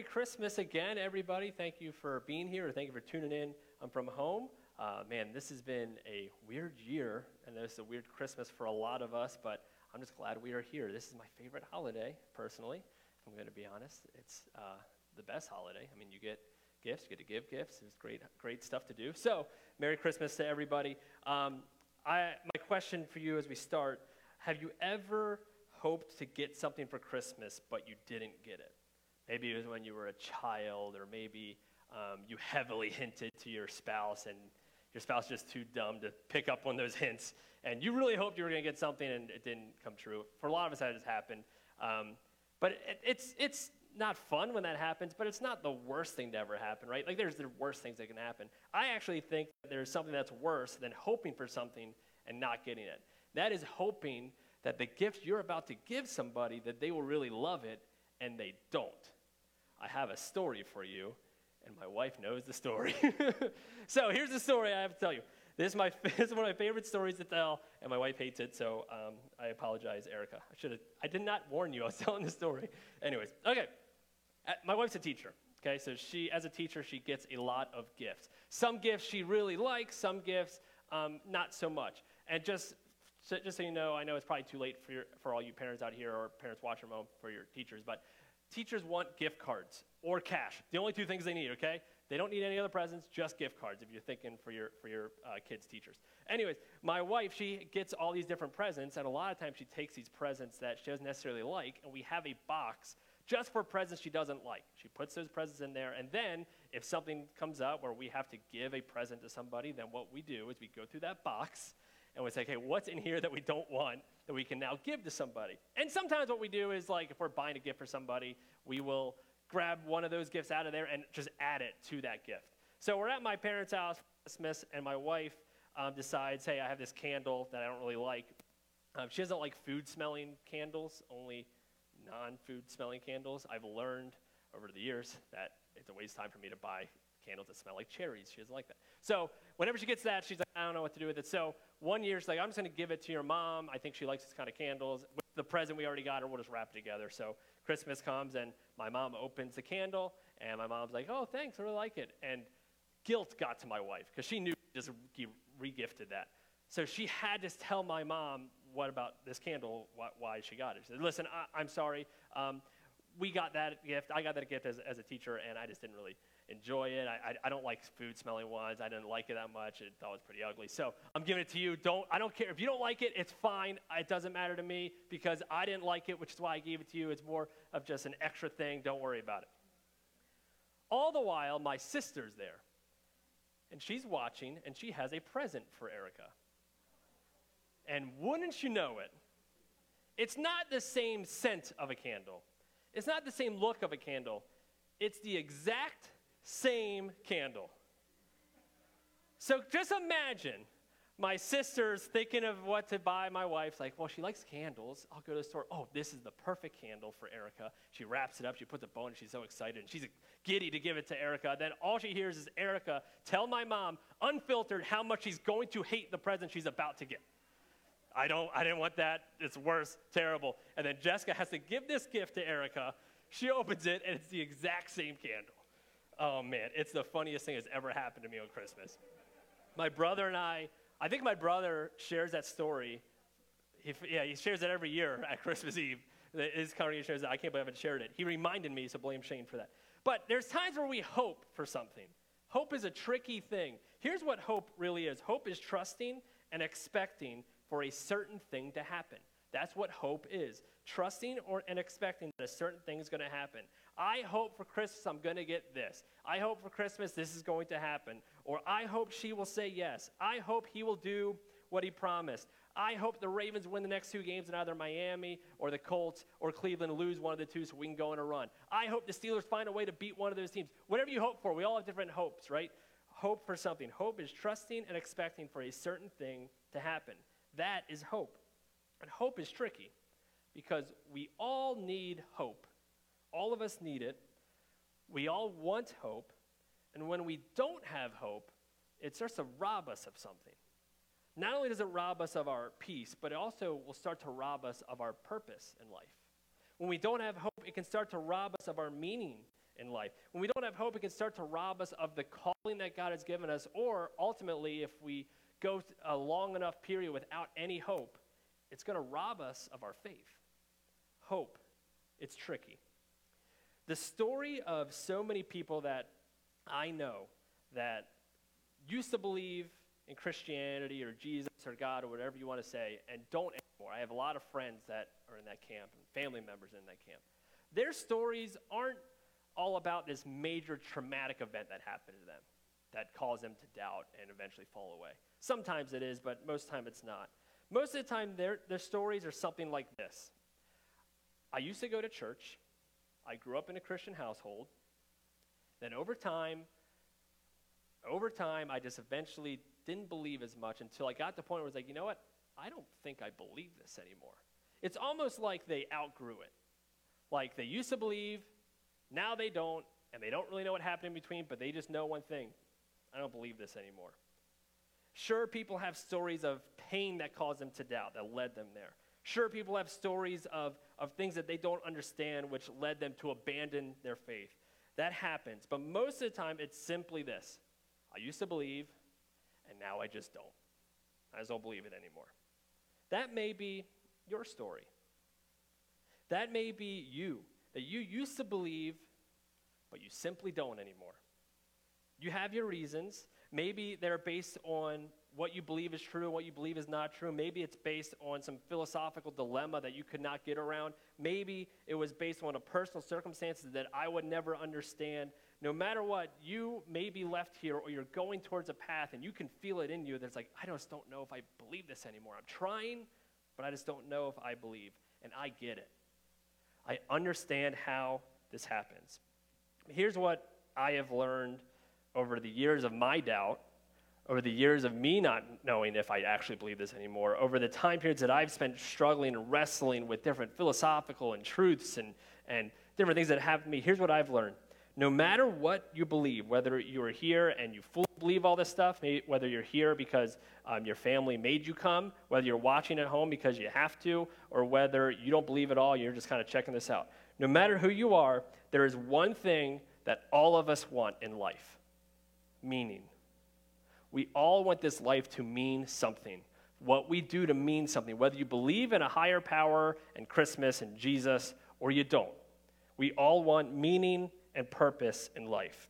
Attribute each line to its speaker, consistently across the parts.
Speaker 1: Merry Christmas again, everybody. Thank you for being here, thank you for tuning in. I'm from home. Uh, man, this has been a weird year, and it's a weird Christmas for a lot of us, but I'm just glad we are here. This is my favorite holiday, personally, if I'm going to be honest. It's uh, the best holiday. I mean, you get gifts, you get to give gifts. It's great, great stuff to do. So, Merry Christmas to everybody. Um, I, my question for you as we start have you ever hoped to get something for Christmas, but you didn't get it? Maybe it was when you were a child, or maybe um, you heavily hinted to your spouse, and your spouse just too dumb to pick up on those hints, and you really hoped you were going to get something, and it didn't come true. For a lot of us, that has happened. Um, but it, it's it's not fun when that happens, but it's not the worst thing to ever happen, right? Like there's the worst things that can happen. I actually think that there's something that's worse than hoping for something and not getting it. That is hoping that the gift you're about to give somebody that they will really love it and they don't. I have a story for you, and my wife knows the story. so here's the story I have to tell you. This is, my, this is one of my favorite stories to tell, and my wife hates it, so um, I apologize, Erica. I should have, I did not warn you I was telling the story. Anyways, okay. Uh, my wife's a teacher, okay? So she, as a teacher, she gets a lot of gifts. Some gifts she really likes, some gifts um, not so much. And just so, just so you know, I know it's probably too late for, your, for all you parents out here or parents watching home for your teachers, but Teachers want gift cards or cash. The only two things they need, okay? They don't need any other presents, just gift cards if you're thinking for your, for your uh, kids' teachers. Anyways, my wife, she gets all these different presents, and a lot of times she takes these presents that she doesn't necessarily like, and we have a box just for presents she doesn't like. She puts those presents in there, and then if something comes up where we have to give a present to somebody, then what we do is we go through that box and we say, okay, what's in here that we don't want that we can now give to somebody? And sometimes what we do is like if we're buying a gift for somebody, we will grab one of those gifts out of there and just add it to that gift. So we're at my parents' house for Christmas, and my wife um, decides, hey, I have this candle that I don't really like. Um, she doesn't like food smelling candles, only non food smelling candles. I've learned over the years that it's a waste of time for me to buy candles that smell like cherries. She doesn't like that. So whenever she gets that, she's like, I don't know what to do with it. So one year she's like, I'm just going to give it to your mom. I think she likes this kind of candles. With the present we already got her, we'll just wrap it together. So Christmas comes and my mom opens the candle and my mom's like, oh, thanks, I really like it. And guilt got to my wife because she knew she just regifted that. So she had to tell my mom what about this candle, why she got it. She said, listen, I, am sorry. Um, we got that gift. I got that gift as, as a teacher, and I just didn't really enjoy it. I, I, I, don't like food smelling ones. I didn't like it that much. It thought it was pretty ugly. So I'm giving it to you. Don't, I don't care. If you don't like it, it's fine. It doesn't matter to me because I didn't like it, which is why I gave it to you. It's more of just an extra thing. Don't worry about it. All the while, my sister's there. And she's watching, and she has a present for Erica. And wouldn't you know it, it's not the same scent of a candle. It's not the same look of a candle. It's the exact same candle. So just imagine my sister's thinking of what to buy my wife's like well she likes candles. I'll go to the store. Oh this is the perfect candle for erica. She wraps it up she puts a bow and she's so excited and she's giddy to give it to erica. Then all she hears is erica tell my mom unfiltered how much she's going to hate the present she's about to get. I don't i didn't want that. It's worse. Terrible. And then jessica has to give this gift to erica. She opens it and it's the exact same candle Oh man, it's the funniest thing that's ever happened to me on Christmas. My brother and I, I think my brother shares that story. He, yeah, he shares it every year at Christmas Eve. His congregation shares that. I can't believe I haven't shared it. He reminded me, so blame Shane for that. But there's times where we hope for something. Hope is a tricky thing. Here's what hope really is hope is trusting and expecting for a certain thing to happen. That's what hope is trusting or, and expecting that a certain thing is going to happen. I hope for Christmas I'm going to get this. I hope for Christmas this is going to happen. Or I hope she will say yes. I hope he will do what he promised. I hope the Ravens win the next two games and either Miami or the Colts or Cleveland lose one of the two so we can go on a run. I hope the Steelers find a way to beat one of those teams. Whatever you hope for, we all have different hopes, right? Hope for something. Hope is trusting and expecting for a certain thing to happen. That is hope. And hope is tricky because we all need hope. All of us need it. We all want hope. And when we don't have hope, it starts to rob us of something. Not only does it rob us of our peace, but it also will start to rob us of our purpose in life. When we don't have hope, it can start to rob us of our meaning in life. When we don't have hope, it can start to rob us of the calling that God has given us, or ultimately, if we go a long enough period without any hope, it's going to rob us of our faith. Hope, it's tricky. The story of so many people that I know that used to believe in Christianity or Jesus or God or whatever you want to say and don't anymore. I have a lot of friends that are in that camp and family members in that camp. Their stories aren't all about this major traumatic event that happened to them that caused them to doubt and eventually fall away. Sometimes it is, but most time it's not. Most of the time, their, their stories are something like this I used to go to church, I grew up in a Christian household, then over time, over time, I just eventually didn't believe as much until I got to the point where I was like, you know what? I don't think I believe this anymore. It's almost like they outgrew it. Like they used to believe, now they don't, and they don't really know what happened in between, but they just know one thing I don't believe this anymore. Sure, people have stories of pain that caused them to doubt, that led them there. Sure, people have stories of, of things that they don't understand, which led them to abandon their faith. That happens. But most of the time, it's simply this I used to believe, and now I just don't. I just don't believe it anymore. That may be your story. That may be you, that you used to believe, but you simply don't anymore. You have your reasons. Maybe they're based on what you believe is true and what you believe is not true. Maybe it's based on some philosophical dilemma that you could not get around. Maybe it was based on a personal circumstance that I would never understand. No matter what, you may be left here or you're going towards a path and you can feel it in you that's like, I just don't know if I believe this anymore. I'm trying, but I just don't know if I believe. And I get it. I understand how this happens. Here's what I have learned over the years of my doubt, over the years of me not knowing if I actually believe this anymore, over the time periods that I've spent struggling and wrestling with different philosophical and truths and, and different things that happen to me, here's what I've learned. No matter what you believe, whether you are here and you fully believe all this stuff, whether you're here because um, your family made you come, whether you're watching at home because you have to, or whether you don't believe at all, you're just kind of checking this out. No matter who you are, there is one thing that all of us want in life meaning. We all want this life to mean something. What we do to mean something, whether you believe in a higher power and Christmas and Jesus or you don't. We all want meaning and purpose in life.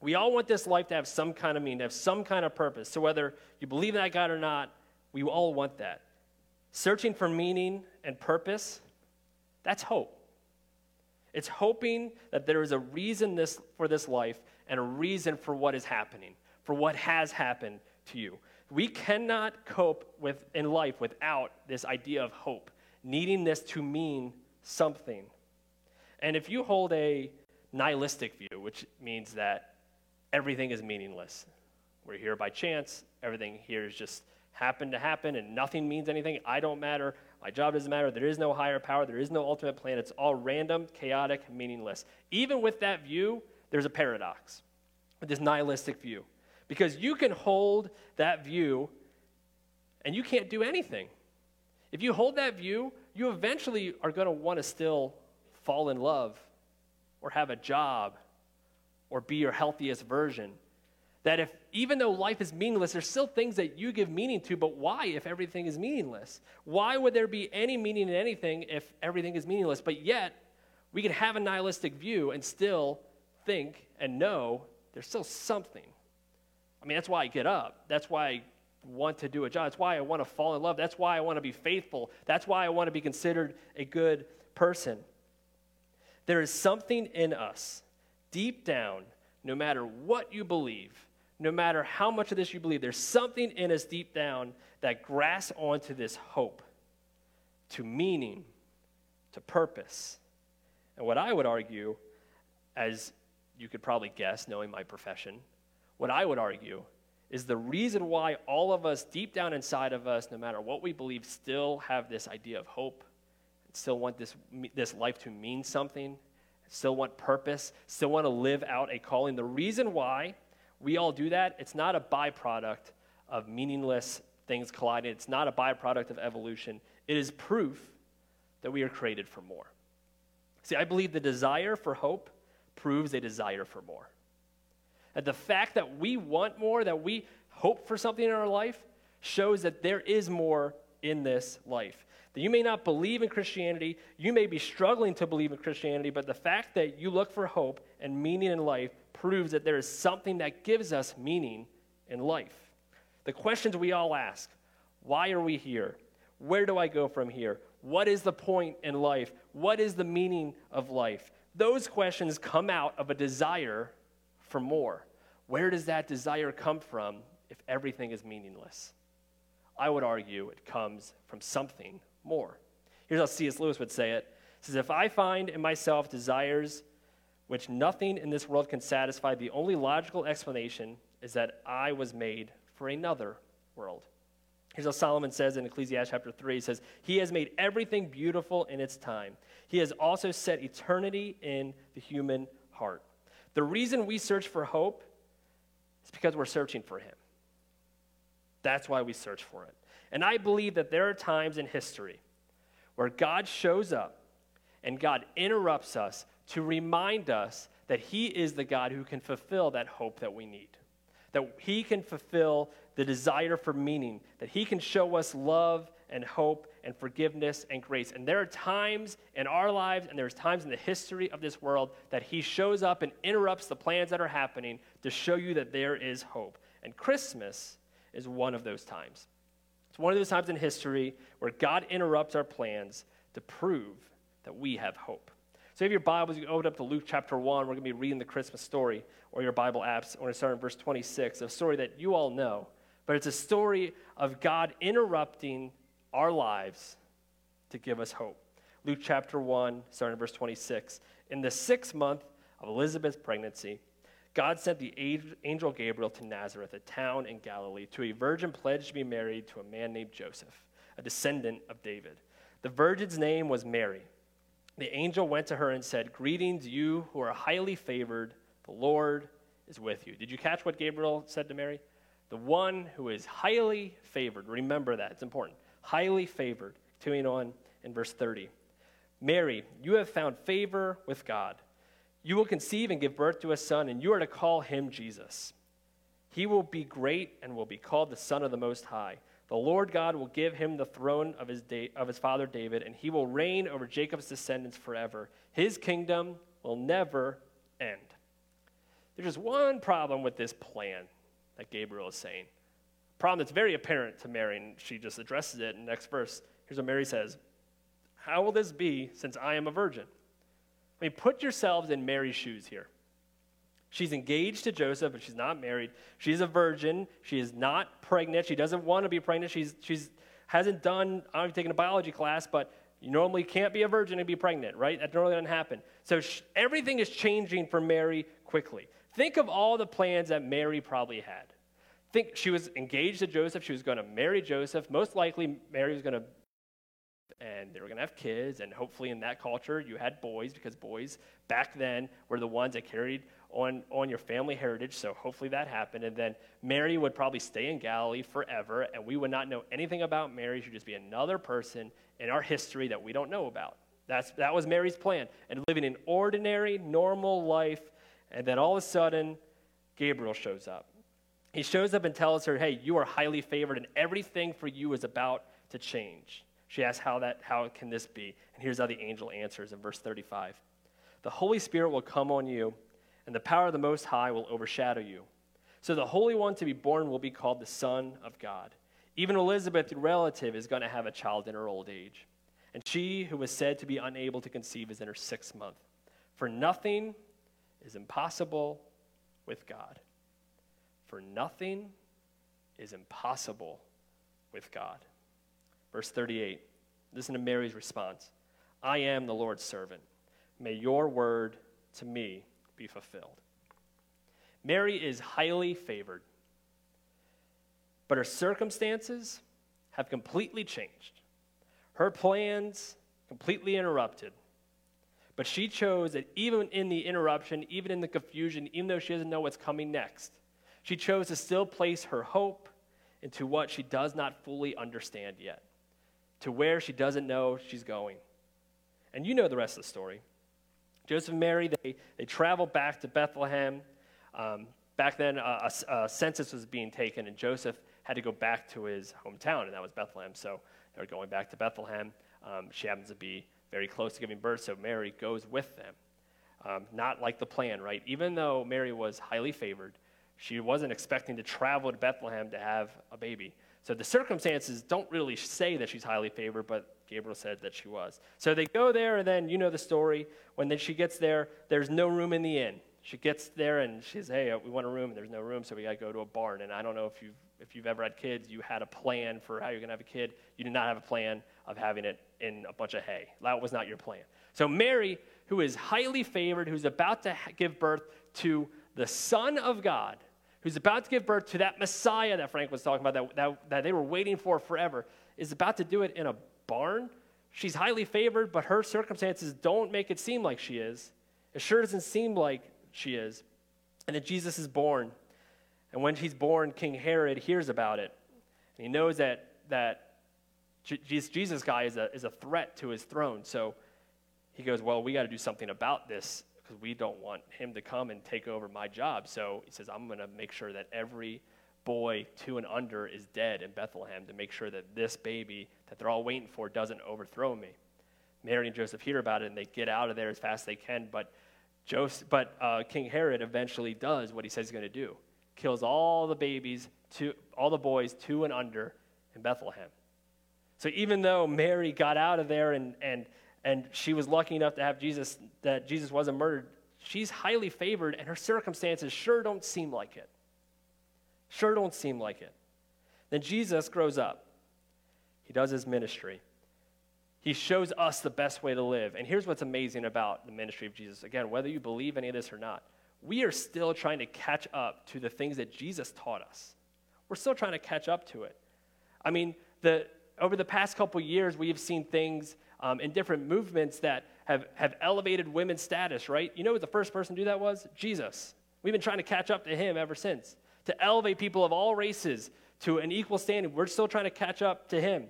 Speaker 1: We all want this life to have some kind of meaning, to have some kind of purpose. So whether you believe in that God or not, we all want that. Searching for meaning and purpose, that's hope. It's hoping that there is a reason this, for this life and a reason for what is happening, for what has happened to you. We cannot cope with in life without this idea of hope, needing this to mean something. And if you hold a nihilistic view, which means that everything is meaningless, we're here by chance, everything here is just happened to happen and nothing means anything, I don't matter, my job doesn't matter, there is no higher power, there is no ultimate plan, it's all random, chaotic, meaningless. Even with that view, there's a paradox with this nihilistic view. Because you can hold that view and you can't do anything. If you hold that view, you eventually are going to want to still fall in love or have a job or be your healthiest version. That if, even though life is meaningless, there's still things that you give meaning to, but why if everything is meaningless? Why would there be any meaning in anything if everything is meaningless? But yet, we can have a nihilistic view and still think and know there's still something. I mean, that's why I get up. That's why I want to do a job. That's why I want to fall in love. That's why I want to be faithful. That's why I want to be considered a good person. There is something in us, deep down, no matter what you believe, no matter how much of this you believe, there's something in us deep down that grasps onto this hope, to meaning, to purpose. And what I would argue, as you could probably guess, knowing my profession, what I would argue is the reason why all of us, deep down inside of us, no matter what we believe, still have this idea of hope, still want this, this life to mean something, still want purpose, still want to live out a calling. The reason why we all do that, it's not a byproduct of meaningless things colliding, it's not a byproduct of evolution. It is proof that we are created for more. See, I believe the desire for hope proves a desire for more. That the fact that we want more, that we hope for something in our life, shows that there is more in this life. That you may not believe in Christianity, you may be struggling to believe in Christianity, but the fact that you look for hope and meaning in life proves that there is something that gives us meaning in life. The questions we all ask why are we here? Where do I go from here? What is the point in life? What is the meaning of life? Those questions come out of a desire for more. Where does that desire come from if everything is meaningless? I would argue it comes from something more. Here's how C.S. Lewis would say it. He says, If I find in myself desires which nothing in this world can satisfy, the only logical explanation is that I was made for another world. Here's how Solomon says in Ecclesiastes chapter 3 He says, He has made everything beautiful in its time. He has also set eternity in the human heart. The reason we search for hope is because we're searching for Him. That's why we search for it. And I believe that there are times in history where God shows up and God interrupts us to remind us that He is the God who can fulfill that hope that we need. That He can fulfill the desire for meaning, that He can show us love and hope and forgiveness and grace. And there are times in our lives and there's times in the history of this world that He shows up and interrupts the plans that are happening to show you that there is hope. And Christmas is one of those times. It's one of those times in history where God interrupts our plans to prove that we have hope. So, if your Bibles, you open up to Luke chapter 1. We're going to be reading the Christmas story, or your Bible apps. We're going to start in verse 26, a story that you all know. But it's a story of God interrupting our lives to give us hope. Luke chapter 1, starting in verse 26. In the sixth month of Elizabeth's pregnancy, God sent the angel Gabriel to Nazareth, a town in Galilee, to a virgin pledged to be married to a man named Joseph, a descendant of David. The virgin's name was Mary. The angel went to her and said, Greetings, you who are highly favored, the Lord is with you. Did you catch what Gabriel said to Mary? The one who is highly favored. Remember that, it's important. Highly favored. Continuing on in verse 30. Mary, you have found favor with God. You will conceive and give birth to a son, and you are to call him Jesus. He will be great and will be called the Son of the Most High. The Lord God will give him the throne of his, da- of his father David, and he will reign over Jacob's descendants forever. His kingdom will never end. There's just one problem with this plan that Gabriel is saying. A problem that's very apparent to Mary, and she just addresses it in the next verse. Here's what Mary says How will this be since I am a virgin? I mean, put yourselves in Mary's shoes here. She's engaged to Joseph, but she's not married. She's a virgin. She is not pregnant. She doesn't want to be pregnant. She's, she's hasn't done, I'm taking a biology class, but you normally can't be a virgin and be pregnant, right? That normally doesn't happen. So she, everything is changing for Mary quickly. Think of all the plans that Mary probably had. Think she was engaged to Joseph. She was going to marry Joseph. Most likely, Mary was going to and they were going to have kids and hopefully in that culture you had boys because boys back then were the ones that carried on, on your family heritage so hopefully that happened and then mary would probably stay in galilee forever and we would not know anything about mary she'd just be another person in our history that we don't know about That's, that was mary's plan and living an ordinary normal life and then all of a sudden gabriel shows up he shows up and tells her hey you are highly favored and everything for you is about to change she asks, how, that, how can this be? And here's how the angel answers in verse 35 The Holy Spirit will come on you, and the power of the Most High will overshadow you. So the Holy One to be born will be called the Son of God. Even Elizabeth, your relative, is going to have a child in her old age. And she, who was said to be unable to conceive, is in her sixth month. For nothing is impossible with God. For nothing is impossible with God. Verse 38. Listen to Mary's response I am the Lord's servant. May your word to me be fulfilled. Mary is highly favored, but her circumstances have completely changed. Her plans completely interrupted. But she chose that even in the interruption, even in the confusion, even though she doesn't know what's coming next, she chose to still place her hope into what she does not fully understand yet to where she doesn't know she's going. And you know the rest of the story. Joseph and Mary, they, they travel back to Bethlehem. Um, back then, uh, a, a, census was being taken, and Joseph had to go back to his hometown, and that was Bethlehem. So they're going back to Bethlehem. Um, she happens to be very close to giving birth, so Mary goes with them. Um, not like the plan, right? Even though Mary was highly favored, she wasn't expecting to travel to Bethlehem to have a baby. So the circumstances don't really say that she's highly favored, but Gabriel said that she was. So they go there, and then you know the story. When then she gets there, there's no room in the inn. She gets there and she says, "Hey, we want a room." And there's no room, so we got to go to a barn. And I don't know if you've if you've ever had kids, you had a plan for how you're going to have a kid. You did not have a plan of having it in a bunch of hay. That was not your plan. So Mary, who is highly favored, who's about to give birth to the Son of God, who's about to give birth to that Messiah that Frank was talking about, that, that, that they were waiting for forever, is about to do it in a barn. She's highly favored, but her circumstances don't make it seem like she is. It sure doesn't seem like she is. And then Jesus is born. And when he's born, King Herod hears about it. And he knows that, that Jesus guy is a, is a threat to his throne. So he goes, Well, we got to do something about this because we don't want him to come and take over my job. So he says, I'm going to make sure that every boy two and under is dead in Bethlehem to make sure that this baby that they're all waiting for doesn't overthrow me. Mary and Joseph hear about it and they get out of there as fast as they can. But, Joseph, but uh, King Herod eventually does what he says he's going to do kills all the babies, to, all the boys two and under in Bethlehem. So even though Mary got out of there and, and, and she was lucky enough to have Jesus, that Jesus wasn't murdered, she's highly favored and her circumstances sure don't seem like it. Sure don't seem like it. Then Jesus grows up. He does his ministry. He shows us the best way to live. And here's what's amazing about the ministry of Jesus. Again, whether you believe any of this or not, we are still trying to catch up to the things that Jesus taught us. We're still trying to catch up to it. I mean, the, over the past couple years, we have seen things um, in different movements that have, have elevated women's status, right? You know what the first person to do that was? Jesus. We've been trying to catch up to him ever since. To elevate people of all races to an equal standing, we're still trying to catch up to him.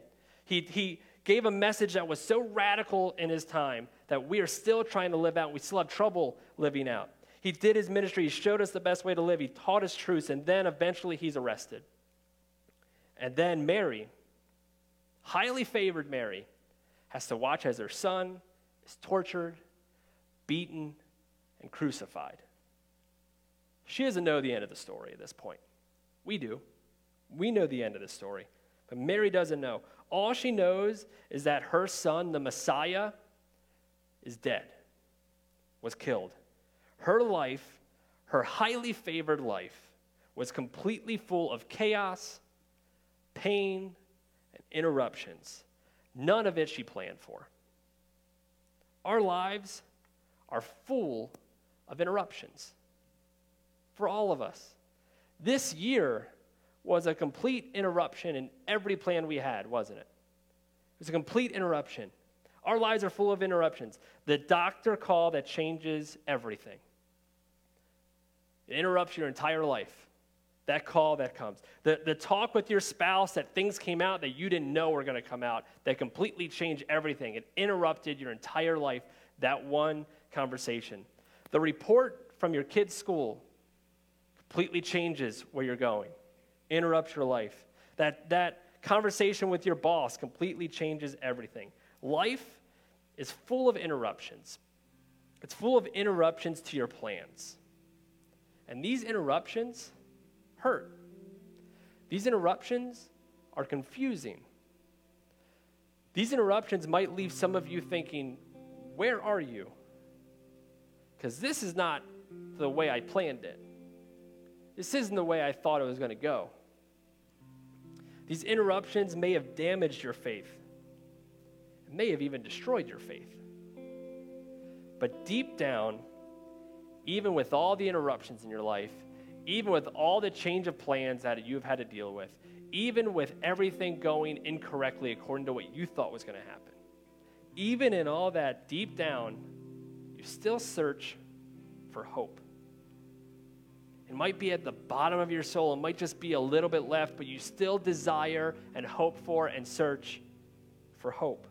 Speaker 1: He, he gave a message that was so radical in his time that we are still trying to live out. We still have trouble living out. He did his ministry. He showed us the best way to live. He taught us truths, and then eventually he's arrested. And then Mary, highly favored Mary, has to watch as her son is tortured, beaten, and crucified. She doesn't know the end of the story at this point. We do. We know the end of the story. But Mary doesn't know. All she knows is that her son, the Messiah, is dead, was killed. Her life, her highly favored life, was completely full of chaos, pain, and interruptions. None of it she planned for. Our lives are full of interruptions for all of us. This year was a complete interruption in every plan we had, wasn't it? It was a complete interruption. Our lives are full of interruptions. The doctor call that changes everything. It interrupts your entire life. That call that comes. The, the talk with your spouse that things came out that you didn't know were going to come out that completely changed everything. It interrupted your entire life, that one conversation. The report from your kid's school completely changes where you're going, interrupts your life. That, that conversation with your boss completely changes everything. Life is full of interruptions, it's full of interruptions to your plans. And these interruptions hurt. These interruptions are confusing. These interruptions might leave some of you thinking, Where are you? Because this is not the way I planned it. This isn't the way I thought it was going to go. These interruptions may have damaged your faith, it may have even destroyed your faith. But deep down, even with all the interruptions in your life, even with all the change of plans that you've had to deal with, even with everything going incorrectly according to what you thought was going to happen, even in all that deep down, you still search for hope. It might be at the bottom of your soul, it might just be a little bit left, but you still desire and hope for and search for hope,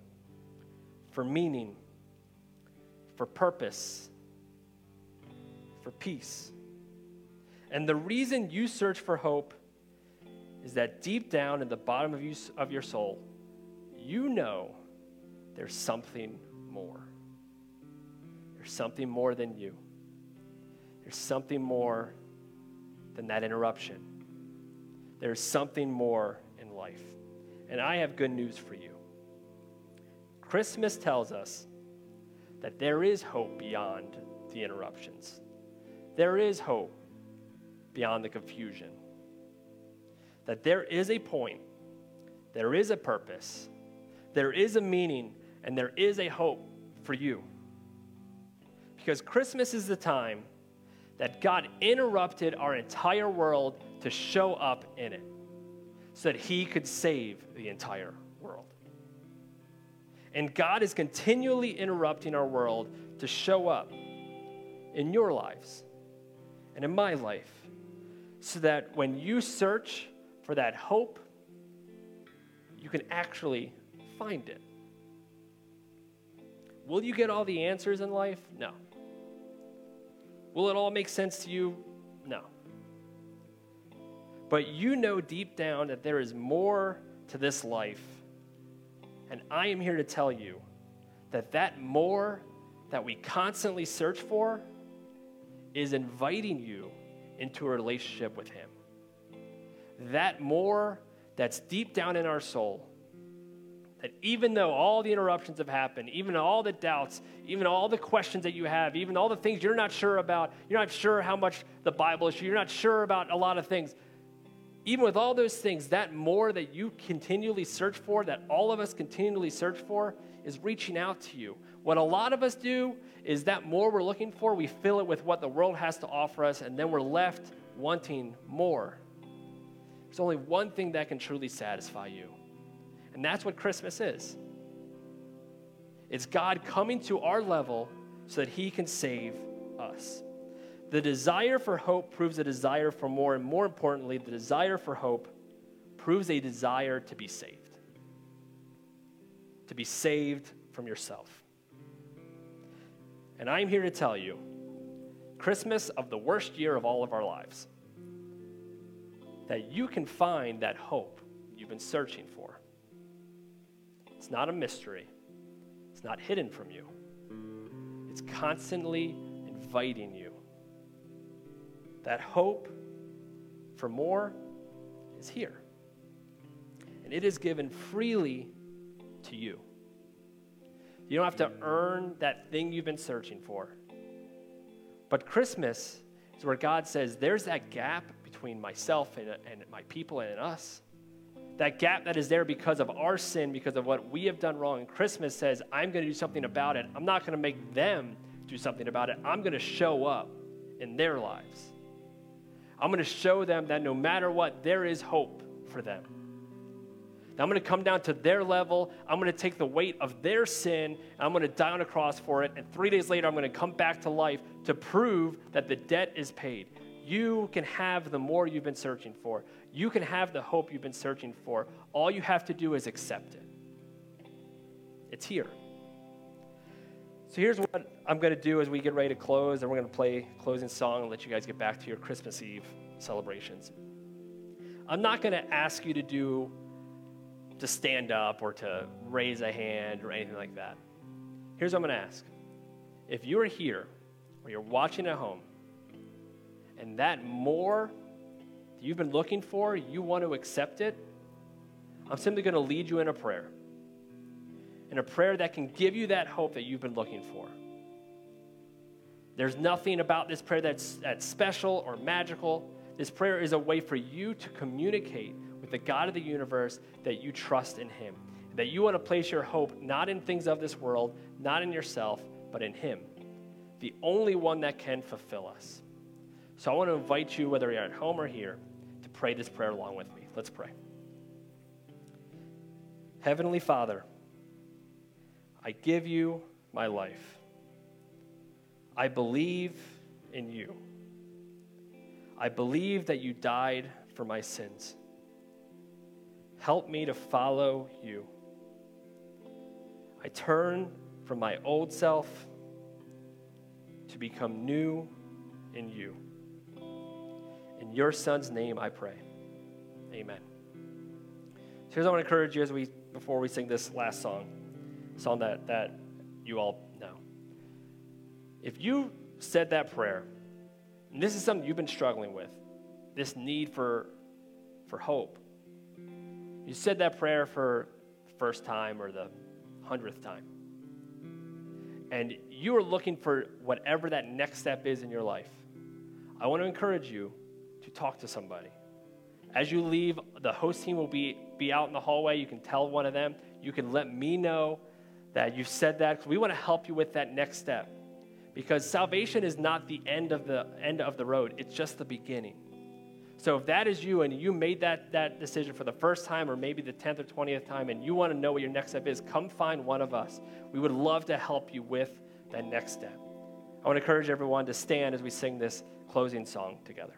Speaker 1: for meaning, for purpose, for peace. And the reason you search for hope is that deep down in the bottom of, you, of your soul, you know there's something more. There's something more than you. There's something more than that interruption. There's something more in life. And I have good news for you. Christmas tells us that there is hope beyond the interruptions. There is hope beyond the confusion. That there is a point, there is a purpose, there is a meaning, and there is a hope for you. Because Christmas is the time that God interrupted our entire world to show up in it so that He could save the entire world. And God is continually interrupting our world to show up in your lives and in my life so that when you search for that hope, you can actually find it. Will you get all the answers in life? No. Will it all make sense to you? No. But you know deep down that there is more to this life. And I am here to tell you that that more that we constantly search for is inviting you into a relationship with Him. That more that's deep down in our soul that even though all the interruptions have happened, even all the doubts, even all the questions that you have, even all the things you're not sure about, you're not sure how much the Bible is, you're not sure about a lot of things, even with all those things, that more that you continually search for, that all of us continually search for, is reaching out to you. What a lot of us do is that more we're looking for, we fill it with what the world has to offer us, and then we're left wanting more. There's only one thing that can truly satisfy you and that's what Christmas is it's God coming to our level so that he can save us. The desire for hope proves a desire for more, and more importantly, the desire for hope proves a desire to be saved. To be saved from yourself. And I'm here to tell you Christmas of the worst year of all of our lives, that you can find that hope you've been searching for. It's not a mystery, it's not hidden from you. It's constantly inviting you. That hope for more is here. And it is given freely to you. You don't have to earn that thing you've been searching for. But Christmas is where God says, there's that gap between myself and, and my people and us that gap that is there because of our sin, because of what we have done wrong. And Christmas says, I'm going to do something about it. I'm not going to make them do something about it. I'm going to show up in their lives. I'm going to show them that no matter what, there is hope for them. I'm going to come down to their level. I'm going to take the weight of their sin. I'm going to die on a cross for it. And three days later, I'm going to come back to life to prove that the debt is paid. You can have the more you've been searching for. You can have the hope you've been searching for. All you have to do is accept it. It's here. So here's what I'm going to do as we get ready to close, and we're going to play closing song and let you guys get back to your Christmas Eve celebrations. I'm not going to ask you to do to stand up or to raise a hand or anything like that. Here's what I'm going to ask. If you're here or you're watching at home and that more that you've been looking for, you want to accept it, I'm simply going to lead you in a prayer. In a prayer that can give you that hope that you've been looking for. There's nothing about this prayer that's, that's special or magical. This prayer is a way for you to communicate with the God of the universe that you trust in Him. That you want to place your hope not in things of this world, not in yourself, but in Him, the only one that can fulfill us. So I want to invite you, whether you're at home or here, to pray this prayer along with me. Let's pray. Heavenly Father, I give you my life. I believe in you. I believe that you died for my sins. Help me to follow you. I turn from my old self to become new in you. In your son's name I pray. Amen. So here's what I want to encourage you as we before we sing this last song, song that, that you all know. If you said that prayer, and this is something you've been struggling with, this need for, for hope. You said that prayer for first time or the hundredth time. And you are looking for whatever that next step is in your life. I want to encourage you to talk to somebody. As you leave, the host team will be, be out in the hallway. You can tell one of them. You can let me know that you've said that because we want to help you with that next step. Because salvation is not the end of the end of the road, it's just the beginning. So if that is you and you made that, that decision for the first time or maybe the 10th or 20th time and you want to know what your next step is, come find one of us. We would love to help you with that next step. I want to encourage everyone to stand as we sing this closing song together.